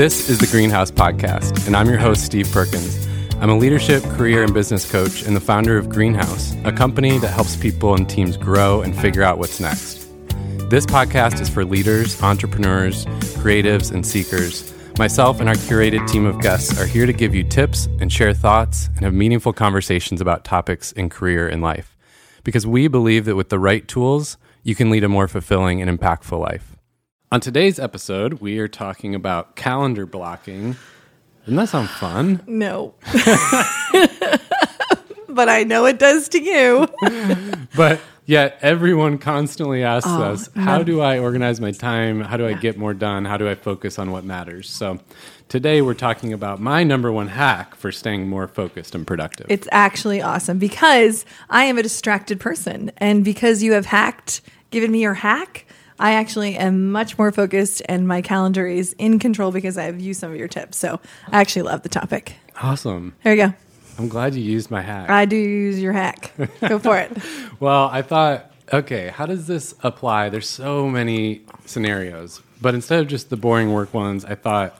This is the Greenhouse Podcast, and I'm your host, Steve Perkins. I'm a leadership, career, and business coach and the founder of Greenhouse, a company that helps people and teams grow and figure out what's next. This podcast is for leaders, entrepreneurs, creatives, and seekers. Myself and our curated team of guests are here to give you tips and share thoughts and have meaningful conversations about topics in career and life. Because we believe that with the right tools, you can lead a more fulfilling and impactful life. On today's episode, we are talking about calendar blocking. Doesn't that sound fun? No. but I know it does to you. But yet, everyone constantly asks oh, us, How do I organize my time? How do I get more done? How do I focus on what matters? So, today we're talking about my number one hack for staying more focused and productive. It's actually awesome because I am a distracted person. And because you have hacked, given me your hack, I actually am much more focused and my calendar is in control because I have used some of your tips. So I actually love the topic. awesome. There you go. I'm glad you used my hack. I do use your hack. Go for it. Well, I thought, okay, how does this apply? There's so many scenarios, but instead of just the boring work ones, I thought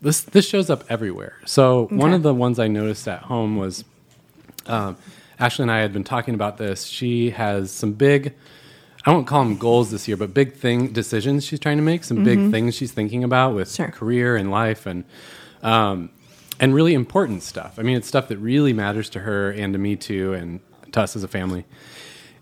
this this shows up everywhere. So one of the ones I noticed at home was um, Ashley and I had been talking about this. She has some big, I won't call them goals this year, but big thing decisions she's trying to make. Some big things she's thinking about with Sure. career and life and. Um, and really important stuff. I mean, it's stuff that really matters to her and to me too, and to us as a family.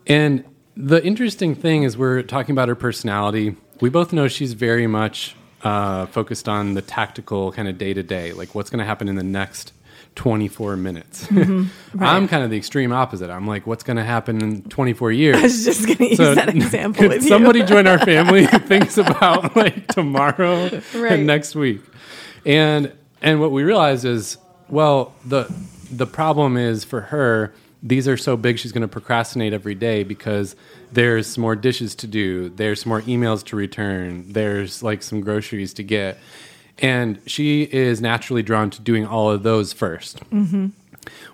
And the interesting thing is, we're talking about her personality. We both know she's very much uh, focused on the tactical kind of day to day, like what's going to happen in the next 24 minutes. Mm-hmm. I'm kind of the extreme opposite. I'm like, what's going to happen in 24 years? I was just going to use So, that example could somebody join our family who thinks about like tomorrow Right. and next week and and what we realized is well the the problem is for her these are so big she's going to procrastinate every day because there's more dishes to do there's more emails to return there's like some groceries to get and she is naturally drawn to doing all of those 1st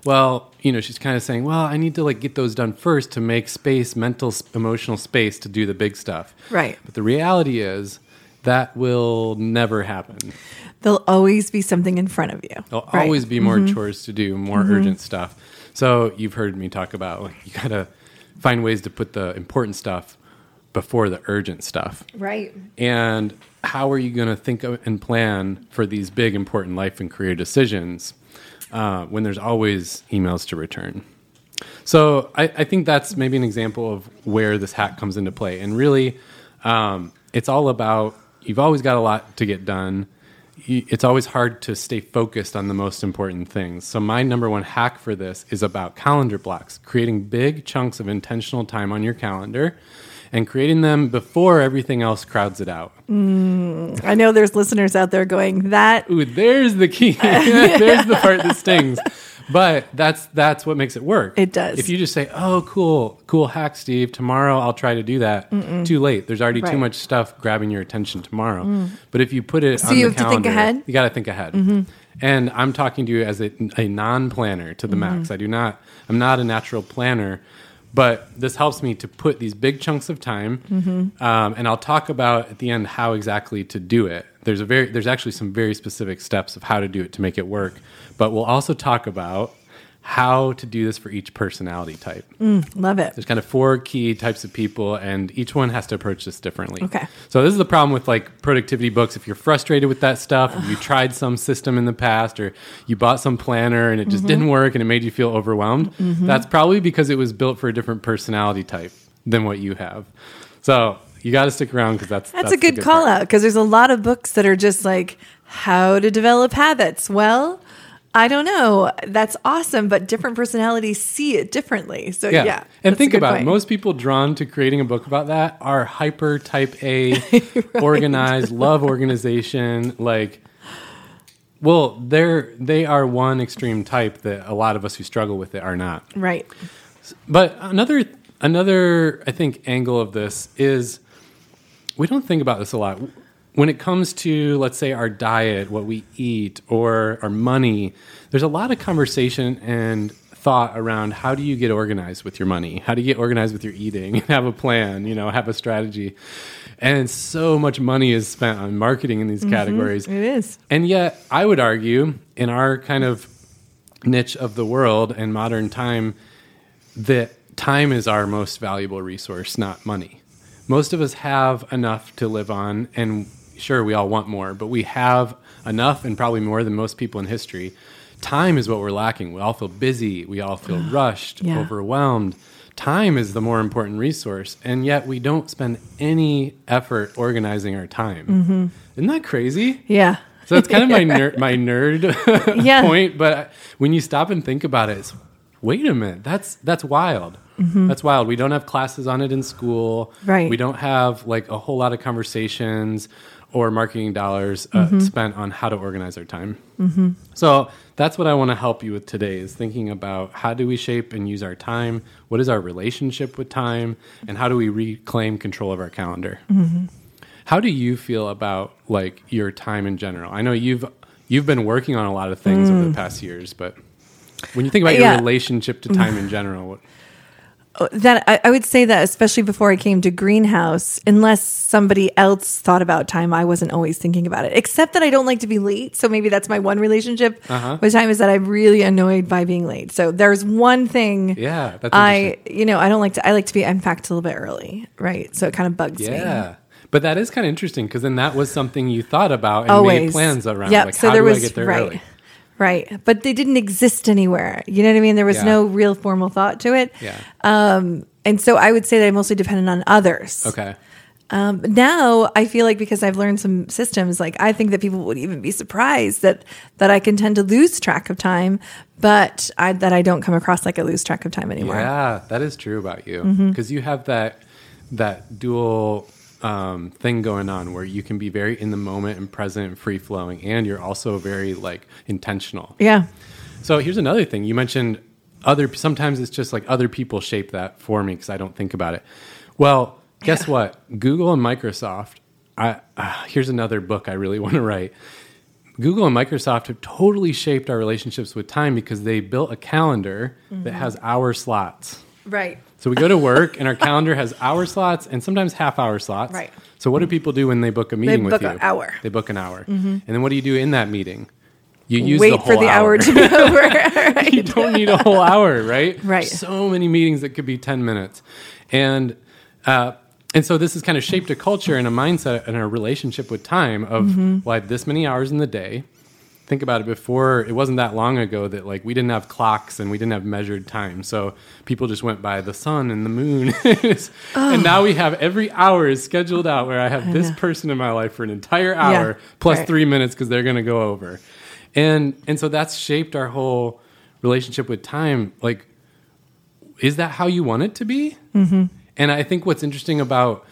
well, you know, she's kind of saying, well, I need to like get those done first to make space, mental, emotional space to do the big stuff. Right. But the reality is that will never happen. There'll always be something in front of you. There'll Right. always be more mm-hmm. chores to do, more mm-hmm. urgent stuff. So you've heard me talk about like you got to find ways to put the important stuff before the urgent stuff. Right. And how are you going to think and plan for these big, important life and career decisions uh, when there's always emails to return? So I, I think that's maybe an example of where this hack comes into play. And really, um, it's all about you've always got a lot to get done. It's always hard to stay focused on the most important things. So, my number one hack for this is about calendar blocks, creating big chunks of intentional time on your calendar and creating them before everything else crowds it out. I know there's listeners out there going, that Ooh, there's the key. there's the part that stings. But that's that's what makes it work. It does. If you just say, "Oh, cool, cool hack, Steve. Tomorrow I'll try to do that." Too late. There's already Right. Mm. too much stuff grabbing your attention tomorrow. But if you put it on you the have to think calendar, ahead? Mm-hmm. you got to think ahead. And I'm talking to you as a, a non-planner to the Mm-hmm. max. I do not. I'm not a natural planner. But this helps me to put these big chunks of time, Mm-hmm. um, and I'll talk about at the end how exactly to do it. There's a very, there's actually some very specific steps of how to do it to make it work. But we'll also talk about how to do this for each personality type. love it. There's kind of four key types of people, and each one has to approach this differently. Okay. So this is the problem with like productivity books. If you're frustrated with that stuff, if you tried some system in the past, or you bought some planner and it just Mm-hmm. didn't work and it made you feel overwhelmed, that's probably because it was built for a different personality type than what you have. So you got to stick around because that's That's, the a good, call part. out because there's a lot of books that are just like how to develop habits. Well, I don't know. That's awesome, but different personalities see it differently. So yeah, Yeah. and think about point. it. Most people drawn to creating a book about that are hyper type A, organized, love organization. Like, well, they're they are one extreme type that a lot of us who struggle with it are not. right. But another another I think angle of this is we don't think about this a lot. When it comes to let's say our diet, what we eat, or our money, there's a lot of conversation and thought around how do you get organized with your money? How do you get organized with your eating? Have a plan, you know, have a strategy. And so much money is spent on marketing in these mm-hmm. categories. It is. And yet, I would argue, in our kind of niche of the world and modern time, that time is our most valuable resource, not money. Most of us have enough to live on, and sure, we all want more, but we have enough and probably more than most people in history. Time is what we're lacking. We all feel busy, we all feel rushed, Yeah. overwhelmed. Time is the more important resource, and yet we don't spend any effort organizing our time. Mm-hmm. Isn't that crazy? Yeah. So that's kind of my ner- my nerd Yeah. point. But when you stop and think about it, it's, wait a minute, that's that's wild. That's wild. We don't have classes on it in school. Mm-hmm. Right. We don't have like a whole lot of conversations or marketing dollars uh, Mm-hmm. spent on how to organize our time. Mm-hmm. So that's what I want to help you with today is thinking about how do we shape and use our time? What is our relationship with time? And how do we reclaim control of our calendar? How do you feel about like your time in general? I know you've you've been working on a lot of things over the past years, but when you think about your Yeah. relationship to time in general, what, that I, I would say that especially before I came to Greenhouse, unless somebody else thought about time, I wasn't always thinking about it. Except that I don't like to be late, so maybe that's my one relationship Uh-huh. with time is that I'm really annoyed by being late. So there's one thing. yeah, that's I you know I don't like to I like to be in fact a little bit early, right? So it kind of bugs me. yeah. But that is kind of interesting because then that was something you thought about and Always made plans around. Yep. Like, so how there do was I get there right, early? Right, but they didn't exist anywhere. You know what I mean? There was Yeah. no real formal thought to it. Yeah. Um, and so I would say that I mostly depended on others. okay. Um, now I feel like because I've learned some systems, like I think that people would even be surprised that that I can tend to lose track of time, but I, that I don't come across like I lose track of time anymore. Yeah, that is true about you Mm-hmm. because you have that that dual um, thing going on where you can be very in the moment and present and free flowing, and you're also very like intentional. Yeah. So here's another thing you mentioned. Other sometimes it's just like other people shape that for me because I don't think about it. Well, guess what? Google and Microsoft. I uh, here's another book I really want to write. Google and Microsoft have totally shaped our relationships with time because they built a calendar that has hour slots. Right. So we go to work and our calendar has hour slots and sometimes half hour slots. Right. So what do people do when they book a meeting with book you? an hour. They book an hour. And then what do you do in that meeting? You use Wait the for the hour, to be over. Right. you don't need a whole hour, right? Right. So many meetings that could be 10 minutes. And uh, and so this has kind of shaped a culture and a mindset and a relationship with time of Mm-hmm. well, I have this many hours in the day. Think about it before it wasn't that long ago that like we didn't have clocks and we didn't have measured time. So people just went by the sun and the moon. And now we have every hour is scheduled out where I have this know. person in my life for an entire hour plus right. three minutes because they're going to go over. And and so that's shaped our whole relationship with time. Like, is that how you want it to be? Mm-hmm. And I think what's interesting about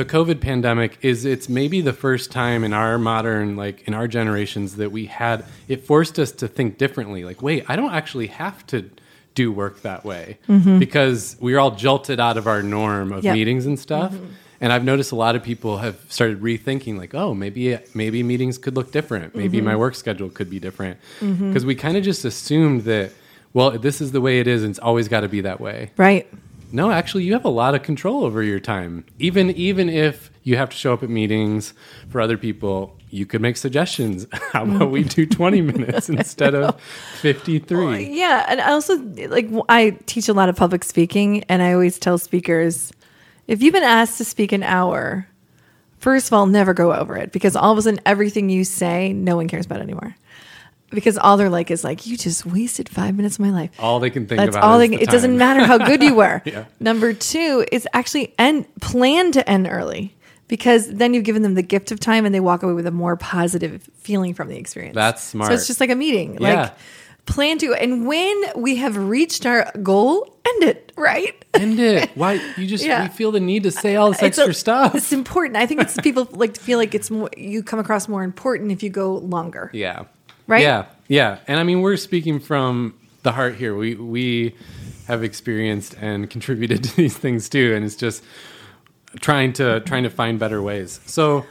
the COVID pandemic is it's maybe the first time in our modern, like in our generations, that we had it forced us to think differently. Like, wait, I don't actually have to do work that way mm-hmm. because we're all jolted out of our norm of Yep. meetings and stuff. Mm-hmm. And I've noticed a lot of people have started rethinking, like, oh, maybe maybe meetings could look different. Maybe mm-hmm. my work schedule could be different because we kind of just assumed that, well, this is the way it is, and it's always got to be that way. Right. No, actually, you have a lot of control over your time. Even even if you have to show up at meetings for other people, you could make suggestions. How about we do twenty minutes instead of fifty three? Yeah, and I also like I teach a lot of public speaking, and I always tell speakers, if you've been asked to speak an hour, first of all, never go over it because all of a sudden everything you say, no one cares about anymore. Because all they're like is like, you just wasted five minutes of my life. All they can think That's about. all is they. the It doesn't matter how good you were. Yeah. Number two is actually end plan to end early because then you've given them the gift of time and they walk away with a more positive feeling from the experience. That's smart. So it's just like a meeting. Yeah. Like plan to and when we have reached our goal, end it. Right. End it. Why you just Yeah. we feel the need to say all this It's extra a- stuff? It's important. I think it's people like to feel like it's more. You come across more important if you go longer. Yeah. Right? Yeah. Yeah. And I mean, we're speaking from the heart here. We we have experienced and contributed to these things too, and it's just trying to trying to find better ways. So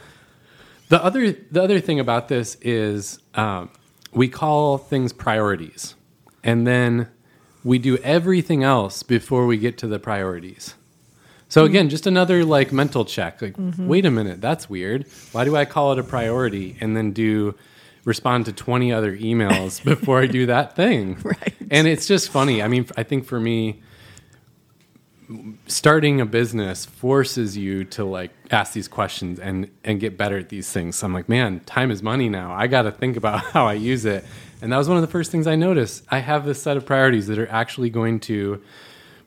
the other the other thing about this is um, we call things priorities, and then we do everything else before we get to the priorities. So again, just another like mental check. Like, Mm-hmm. wait a minute, that's weird. Why do I call it a priority and then do respond to 20 other emails before I do that thing? Right. And it's just funny. I mean, I think for me starting a business forces you to like ask these questions and and get better at these things. So I'm like, man, time is money now. I got to think about how I use it. And that was one of the first things I noticed. I have this set of priorities that are actually going to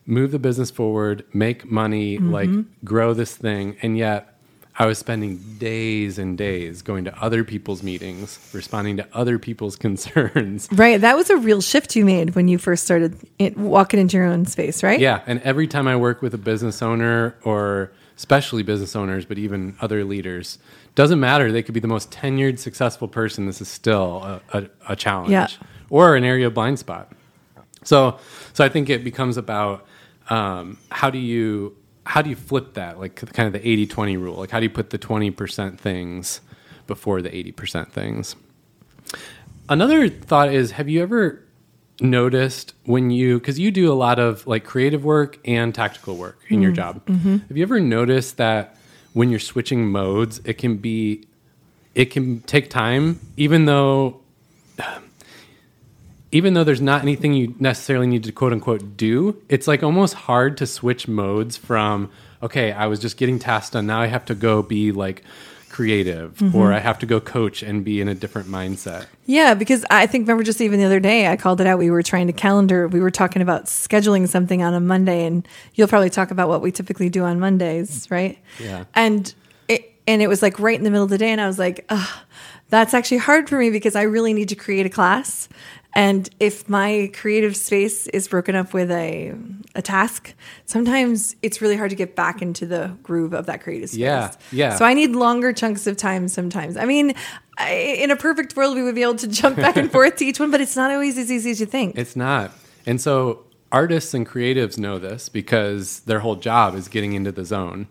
move the business forward, make money, mm-hmm. like grow this thing. And yet I was spending days and days going to other people's meetings, responding to other people's concerns. Right. That was a real shift you made when you first started it, walking into your own space, right? Yeah, and every time I work with a business owner or especially business owners, but even other leaders, doesn't matter. They could be the most tenured, successful person. This is still a, a, a challenge Yeah. or an area of blind spot. So, so I think it becomes about um, how do you how do you flip that, like kind of the 80-20 rule? Like how do you put the twenty percent things before the eighty percent things? Another thought is have you ever noticed when you because you do a lot of like creative work and tactical work in your mm-hmm. job mm-hmm. have you ever noticed that when you're switching modes it can be it can take time even though even though there's not anything you necessarily need to quote unquote do, it's like almost hard to switch modes from, okay, I was just getting tasks done. Now I have to go be like creative mm-hmm. or I have to go coach and be in a different mindset. Yeah, because I think remember just even the other day I called it out. We were trying to calendar. We were talking about scheduling something on a Monday, and you'll probably talk about what we typically do on Mondays, right? Yeah. And it and it was like right in the middle of the day, and I was like, that's actually hard for me because I really need to create a class. And if my creative space is broken up with a a task, sometimes it's really hard to get back into the groove of that creative space. Yeah, yeah. So I need longer chunks of time sometimes. I mean, I, in a perfect world, we would be able to jump back and forth to each one, but it's not always as easy as you think. It's not. And so artists and creatives know this because their whole job is getting into the zone.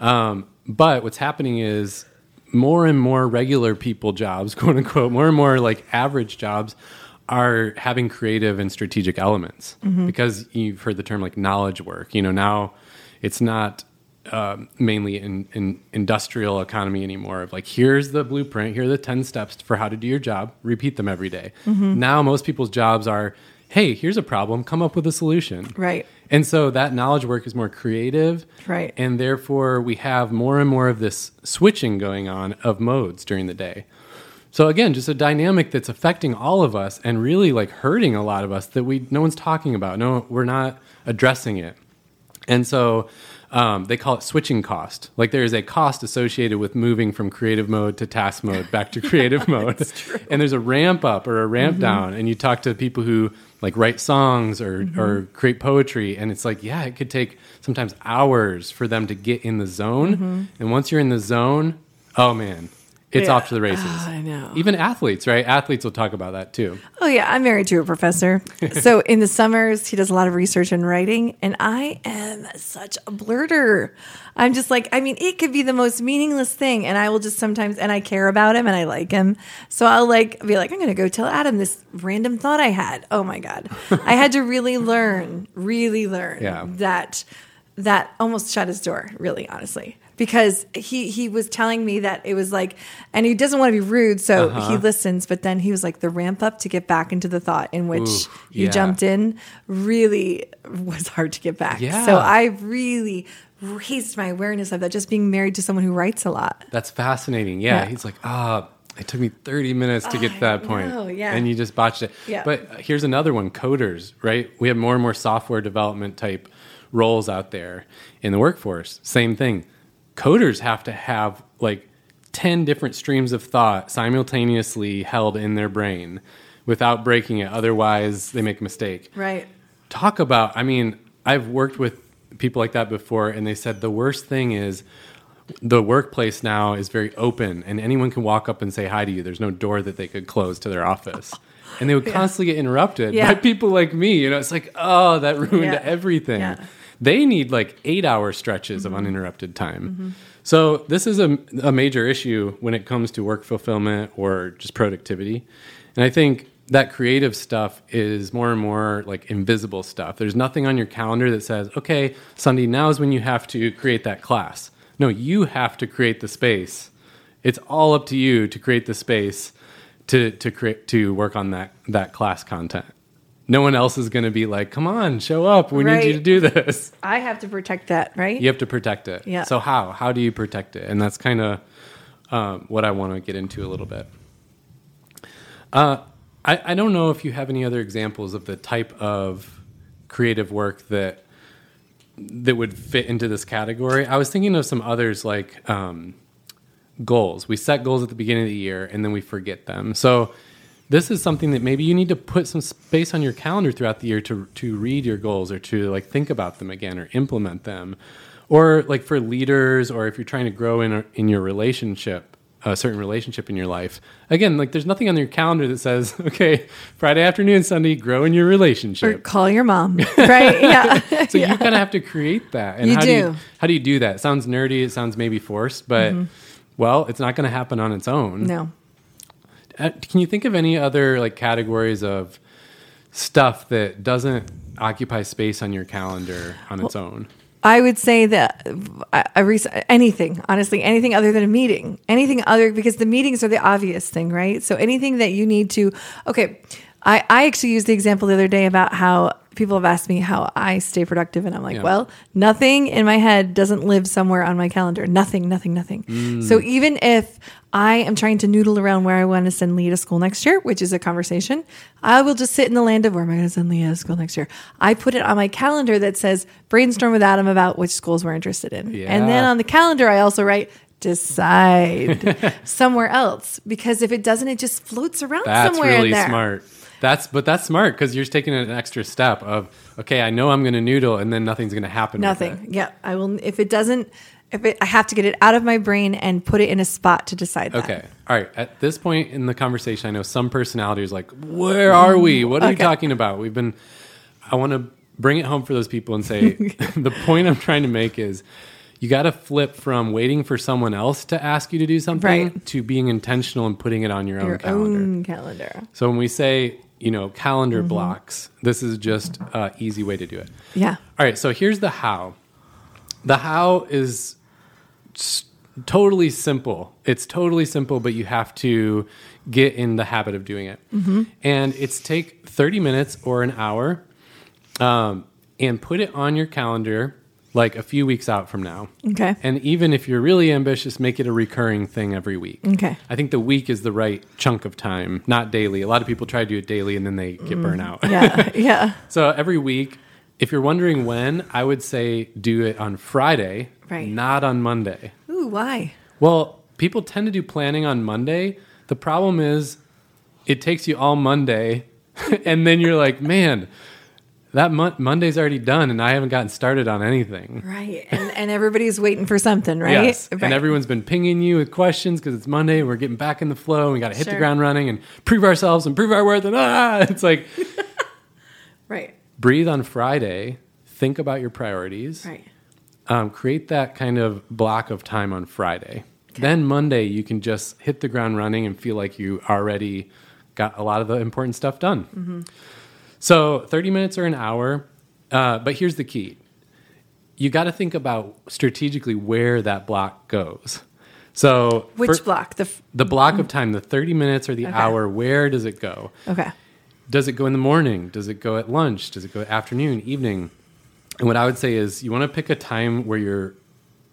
Um, but what's happening is more and more regular people jobs, quote unquote, more and more like average jobs are having creative and strategic elements because you've heard the term like knowledge work. You know, now it's not um, mainly in, in industrial economy anymore of like here's the blueprint here are the 10 steps for how to do your job repeat them every day. now most people's jobs are hey here's a problem come up with a solution Right. and so that knowledge work is more creative Right. and therefore we have more and more of this switching going on of modes during the day so again just a dynamic that's affecting all of us and really like hurting a lot of us that we no one's talking about no we're not addressing it and so um, they call it switching cost. Like there is a cost associated with moving from creative mode to task mode back to creative mode. And there's a ramp up or a ramp mm-hmm. down. And you talk to people who like write songs or, mm-hmm. or create poetry. And it's like, yeah, it could take sometimes hours for them to get in the zone. Mm-hmm. And once you're in the zone, oh man, it's Yeah. off to the races. Ah, I know. Even athletes, right? Athletes will talk about that too. Oh yeah, I'm married to a professor. so in the summers, he does a lot of research and writing, and I am such a blurter. I'm just like, I mean, it could be the most meaningless thing, and I will just sometimes, and I care about him and I like him, so I'll like be like, I'm gonna go tell Adam this random thought I had. Oh my god, I had to really learn, really learn Yeah. that that almost shut his door. Really, honestly. Because he he was telling me that it was like, and he doesn't want to be rude, so Uh-huh. he listens. But then he was like, the ramp up to get back into the thought in which Ooh, you yeah. jumped in really was hard to get back. Yeah. So I really raised my awareness of that just being married to someone who writes a lot. That's fascinating. Yeah. Yeah. He's like, ah, it took me 30 minutes to get to that point. know, yeah. And you just botched it. Yeah. But here's another one coders, right? We have more and more software development type roles out there in the workforce. Same thing. Coders have to have like 10 different streams of thought simultaneously held in their brain without breaking it. Otherwise, they make a mistake Right. talk about i mean i've worked with people like that before and they said the worst thing is the workplace now is very open and anyone can walk up and say hi to you there's no door that they could close to their office and they would constantly get interrupted Yeah. by people like me you know it's like oh that ruined Yeah. everything Yeah. They need like eight hour stretches of mm-hmm. uninterrupted time mm-hmm. so this is a, a major issue when it comes to work fulfillment or just productivity and i think that creative stuff is more and more like invisible stuff. There's nothing on your calendar that says, okay, Sunday, now is when you have to create that class. No, you have to create the space. It's all up to you to create the space to, to create to work on that that class content. No one else is going to be like, "Come on, show up. We need you to do this." I have to protect that, right? You have to protect it. Yeah. So how? How do you protect it? And that's kind of um, what I want to get into a little bit. Uh, I, I don't know if you have any other examples of the type of creative work that that would fit into this category. I was thinking of some others like um, goals. We set goals at the beginning of the year and then we forget them. So this is something that maybe you need to put some space on your calendar throughout the year to to read your goals or to like think about them again or implement them. Or like for leaders or if you're trying to grow in a, in your relationship, a certain relationship in your life. Again, like there's nothing on your calendar that says, "Okay, Friday afternoon, Sunday, grow in your Or relationship." call your mom, right? Yeah. so you kind of have to create that. And You how do. you how do you do that? It sounds nerdy. It sounds maybe forced, but mm-hmm. well, it's not going to happen on its own. no. Uh, Can you think of any other like categories of stuff that doesn't occupy space on your calendar on its own? I would say that a, a rec- anything, honestly, anything other than a meeting, anything other because the meetings are the obvious thing, right? So anything that you need to, okay. I, I actually used the example the other day about how people have asked me how I stay productive, and I'm like, Yeah. well, nothing in my head doesn't live somewhere on my calendar. Nothing, nothing, nothing. Mm. So even if I am trying to noodle around where I want to send Leah to school next year, which is a conversation, I will just sit in the land of where am I going to send Leah to school next year? I put it on my calendar that says brainstorm with Adam about which schools we're interested in. And then on the calendar, I also write decide somewhere else because if it doesn't, it just floats around That's somewhere in really there. smart. That's but that's smart because you're taking an extra step of okay, I know I'm going to noodle, and then nothing's going to happen. with Nothing. Yeah, I will. If it doesn't, if it, I have to get it out of my brain and put it in a spot to decide. That. Okay. All right. At this point in the conversation, I know some personality is like, "Where are we? What are you Okay. talking about?" We've been. I want to bring it home for those people and say the point I'm trying to make is you got to flip from waiting for someone else to ask you to do something Right. to being intentional and putting it on your, own calendar. own calendar. So when we say you know calendar Mm-hmm. blocks, this is just an easy way to do it. Yeah. All right, so here's the how. The how is totally simple. It's totally simple, but you have to get in the habit of doing it. And it's take 30 minutes or an hour um, and put it on your calendar like a few weeks out from now. Okay. And even if you're really ambitious, make it a recurring thing every week. Okay. I think the week is the right chunk of time, not daily. A lot of people try to do it daily and then they get mm. burnt out. Yeah. yeah. So every week, if you're wondering when, I would say do it on Friday, Right. not on Monday. Ooh, why? Well, people tend to do planning on Monday. The problem is it takes you all Monday, and then you're like, man, that mon- Monday's already done, and I haven't gotten started on anything. Right. And and everybody's waiting for something, right? Yes, Right. and everyone's been pinging you with questions because it's Monday. We're getting back in the flow. And we got to hit the ground running and prove ourselves and prove our worth. And ah, it's like right. breathe on Friday. Think about your priorities. Right. um, create that kind of block of time on Friday. Then Monday, you can just hit the ground running and feel like you already got a lot of the important stuff done. Mm-hmm. So 30 minutes or an hour. Uh, but here's the key you got to think about strategically where that block goes. So, Which for- block? The f- the block of time, the 30 minutes or the Okay. hour, where does it go? okay. does it go in the morning? Does it go at lunch? Does it go afternoon, evening? And what I would say is you want to pick a time where you're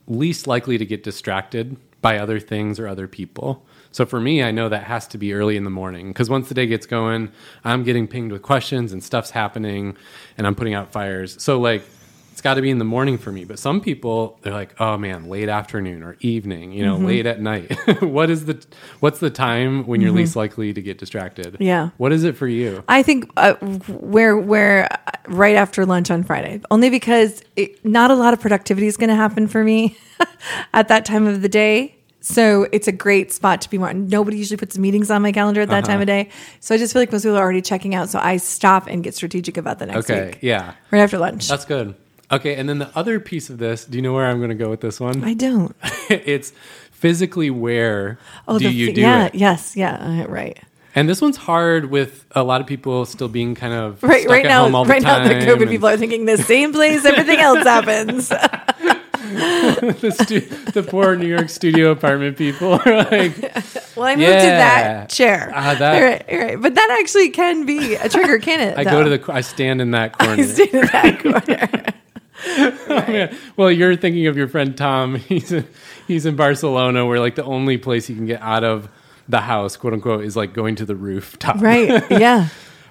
least likely to get distracted by other things or other people. So for me, I know that has to be early in the morning because once the day gets going, I'm getting pinged with questions and stuff's happening and I'm putting out fires. So like it's got to be in the morning for me. But some people they're like, "Oh man, late afternoon or evening, you know, late at night." what is the what's the time when you're least likely to get distracted? Yeah. What is it for you? I think uh, where where uh, right after lunch on Friday, only because it, not a lot of productivity is going to happen for me at that time of the day. So it's a great spot to be more. Nobody usually puts meetings on my calendar at that Uh-huh. time of day. So I just feel like most people are already checking out. So I stop and get strategic about the next Okay, week yeah. right after lunch. That's good. Okay, and then the other piece of this, do you know where I'm going to go with this one? I don't. it's physically where Oh, do the you do yeah, it? yes, yeah, uh, right. And this one's hard with a lot of people still being kind of Right, stuck right now, right the now, time. the COVID and people are thinking the same place everything else happens. the, stu- the poor New York studio apartment people are like, Well, I moved to that chair. Ah, that- right, right. But that actually can be a trigger, can it? I go to the, I stand in that corner. I stand in that corner. Oh. Well, you're thinking of your friend Tom. He's in, he's in Barcelona, where like the only place you can get out of the house, quote unquote, is like going to the rooftop. right. Yeah.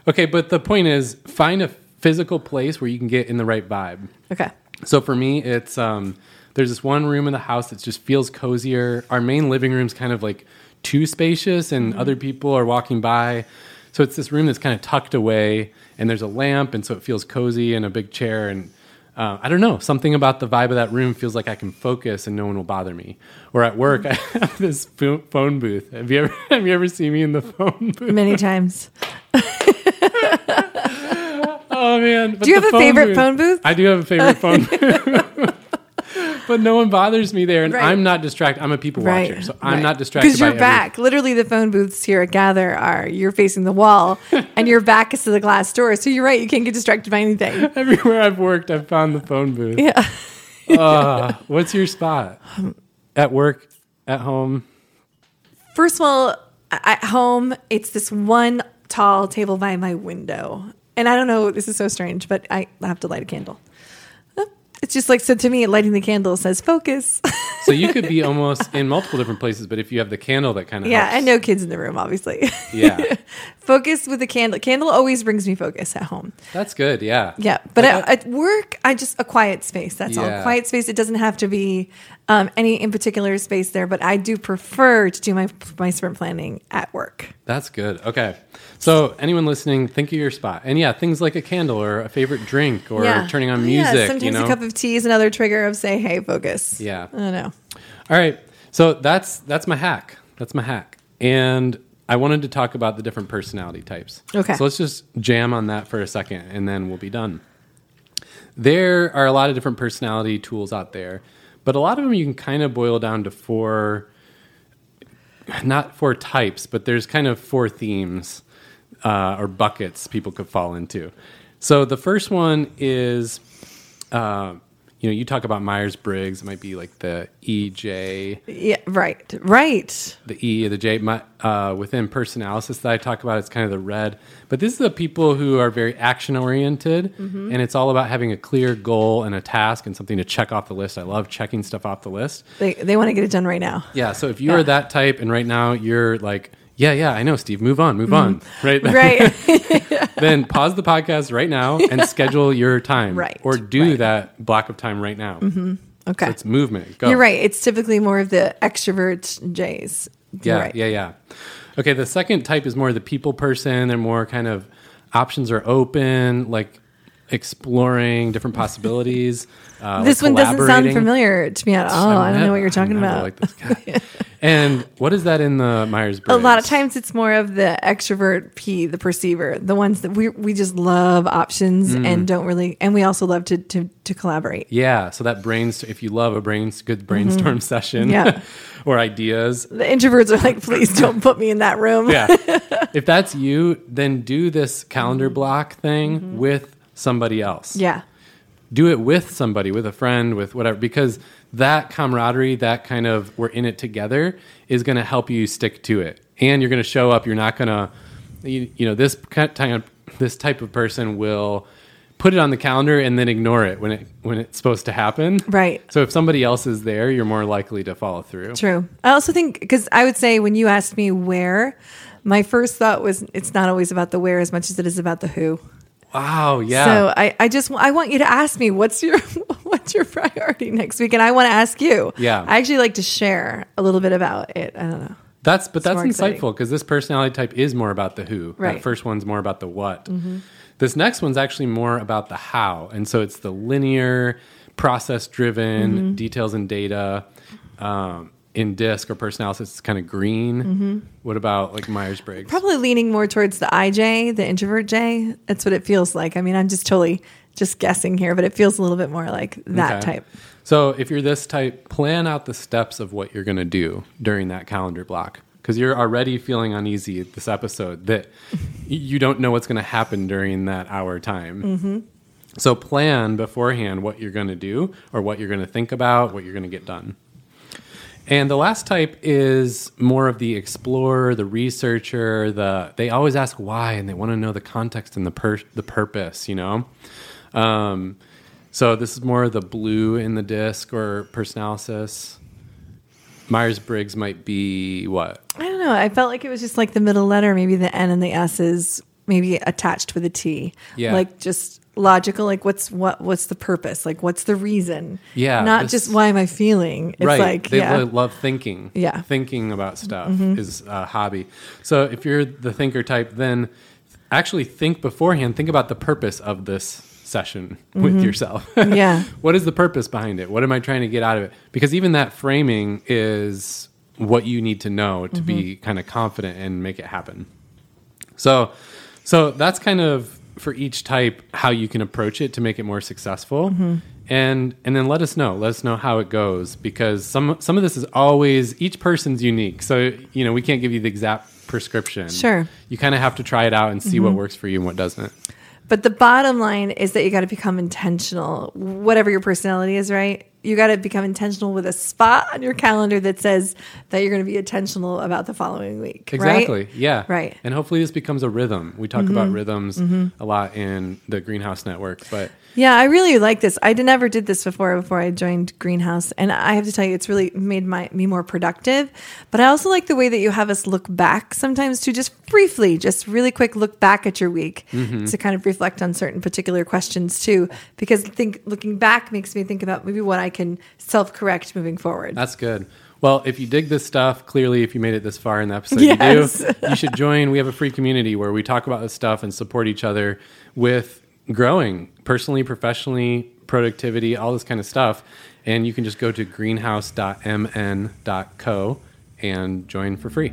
Okay, but the point is, find a physical place where you can get in the right vibe. Okay. So for me, it's um, there's this one room in the house that just feels cozier. Our main living room's kind of like too spacious, and other people are walking by. So it's this room that's kind of tucked away, and there's a lamp, and so it feels cozy and a big chair. And uh, I don't know, something about the vibe of that room feels like I can focus and no one will bother me. Or at work, I have this phone booth. Have you ever have you ever seen me in the phone booth? Many times. Oh man! But Do you have a favorite phone booth? I do have a favorite phone booth. but no one bothers me there, and Right. I'm not distracted. I'm a people watcher, so I'm not distracted. Because by your every- back, literally, the phone booths here at Gather are you're facing the wall, and your back is to the glass door. So you're right; you can't get distracted by anything. Everywhere I've worked, I've found the phone booth. Yeah. Uh, what's your spot? At work, at home. First of all, at home, it's this one tall table by my window. And I don't know, this is so strange, but I have to light a candle. It's just like, so to me, lighting the candle says focus. So you could be almost in multiple different places, but if you have the candle, that kind of yeah, helps. and no kids in the room, obviously. Yeah, focus with a candle. Candle always brings me focus at home. that's good. Yeah, Yeah, but at, at work, I just a quiet space. That's Yeah. all. Quiet space. It doesn't have to be um, any in particular space there, but I do prefer to do my my sprint planning at work. That's good. Okay. So, anyone listening, think of your spot. And yeah, things like a candle or a favorite drink or turning on music. Yeah, sometimes you know? a cup of tea is another trigger of say, "Hey, focus." Yeah. I know. All right. So that's that's my hack. That's my hack. And I wanted to talk about the different personality types. Okay. So let's just jam on that for a second and then we'll be done. There are a lot of different personality tools out there, but a lot of them you can kind of boil down to four not four types, but there's kind of four themes uh, or buckets people could fall into. So the first one is, uh, you know, you talk about Myers Briggs. It might be like the EJ, Yeah, right, right. the E, the J. My, uh, within personalysis that I talk about, it's kind of the red. But this is the people who are very action oriented, Mm-hmm. and it's all about having a clear goal and a task and something to check off the list. I love checking stuff off the list. They they want to get it done right now. Yeah. So if you're Yeah. that type, and right now you're like, yeah, yeah, I know, Steve. Move on, move on. Right. Mm-hmm. Right. then pause the podcast right now and schedule your time. Right, Or do right. Mm-hmm. that block of time right now. okay. So it's movement. Go. You're right. It's typically more of the extrovert Jays. You're Yeah, right. yeah, yeah. Okay, the second type is more the people person. They're more kind of options are open, like exploring different possibilities. Uh, This like one doesn't sound familiar to me at all. I don't know what you're talking about. liked this guy. and what is that in the Myers Briggs? a lot of times it's more of the extrovert P, the perceiver, the ones that we we just love options Mm. and don't really, and we also love to to, to collaborate. Yeah, so that brains if you love a brains good brainstorm session Mm-hmm. Yeah. or ideas. The introverts are like, please don't put me in that room. Yeah. if that's you, then do this calendar block thing with somebody else. Yeah. do it with somebody, with a friend, with whatever, because that camaraderie, that kind of we're in it together, is going to help you stick to it, and you're going to show up. You're not going to, you, you know, this kind of this type of person will put it on the calendar and then ignore it when it when it's supposed to happen. Right. So if somebody else is there, you're more likely to follow through. True. I also think because I would say when you asked me where, my first thought was it's not always about the where as much as it is about the who. Wow. Yeah. So I, I just I want you to ask me what's your what's your priority next week, and I want to ask you. Yeah. I actually like to share a little bit about it. I don't know. That's but that's insightful because this personality type is more about the who. Right. Mm-hmm. That first one's more about the what. This next one's actually more about the how, and so it's the linear, process driven, Mm-hmm. details and data. Um, in disc or personality, it's kind of green. What about like Myers Briggs? Mm-hmm. Probably leaning more towards the IJ, the introvert J. That's what it feels like. I mean, I'm just totally just guessing here, but it feels a little bit more like that Okay. type. So if you're this type, plan out the steps of what you're going to do during that calendar block. because you're already feeling uneasy this episode that you don't know what's going to happen during that hour time. Mm-hmm. So plan beforehand what you're going to do or what you're going to think about, what you're going to get done. And the last type is more of the explorer, the researcher. The they always ask why, and they want to know the context and the per, the purpose. You know, um, so this is more of the blue in the disc or personalysis. Myers Briggs might be what? I don't know. I felt like it was just like the middle letter, maybe the N and the S is maybe attached with a T. Yeah. Like just logical. Like what's what what's the purpose? Like what's the reason? Yeah, Not this- just why am I feeling? It's right. like they yeah. love thinking. Yeah. Mm-hmm. Thinking about stuff is a hobby. So if you're the thinker type, then actually think beforehand. Think about the purpose of this session with yourself. Mm-hmm. Yeah. what is the purpose behind it? What am I trying to get out of it? Because even that framing is what you need to know to be Mm-hmm. kind of confident and make it happen. So, so that's kind of for each type how you can approach it to make it more successful. Mm-hmm. And and then let us know. Let us know how it goes because some some of this is always each person's unique. So you know we can't give you the exact prescription. Sure. Mm-hmm. You kind of have to try it out and see what works for you and what doesn't. But the bottom line is that you got to become intentional, whatever your personality is, right? You got to become intentional with a spot on your calendar that says that you're going to be intentional about the following week. right? Exactly. Yeah. Right. Mm-hmm. And hopefully this becomes a rhythm. We talk about rhythms a lot in the Greenhouse Network, but Yeah, I really like this. I never did this before before I joined Greenhouse, and I have to tell you, it's really made my me more productive. But I also like the way that you have us look back sometimes to just briefly, just really quick look back at your week mm-hmm. to kind of reflect on certain particular questions too. Because I think looking back makes me think about maybe what I can self correct moving forward. That's good. Well, if you dig this stuff, clearly, if you made it this far in the episode, Yes. you do, you should join. We have a free community where we talk about this stuff and support each other with growing personally, professionally, productivity, all this kind of stuff. And you can just go to greenhouse.mn.co and join for free.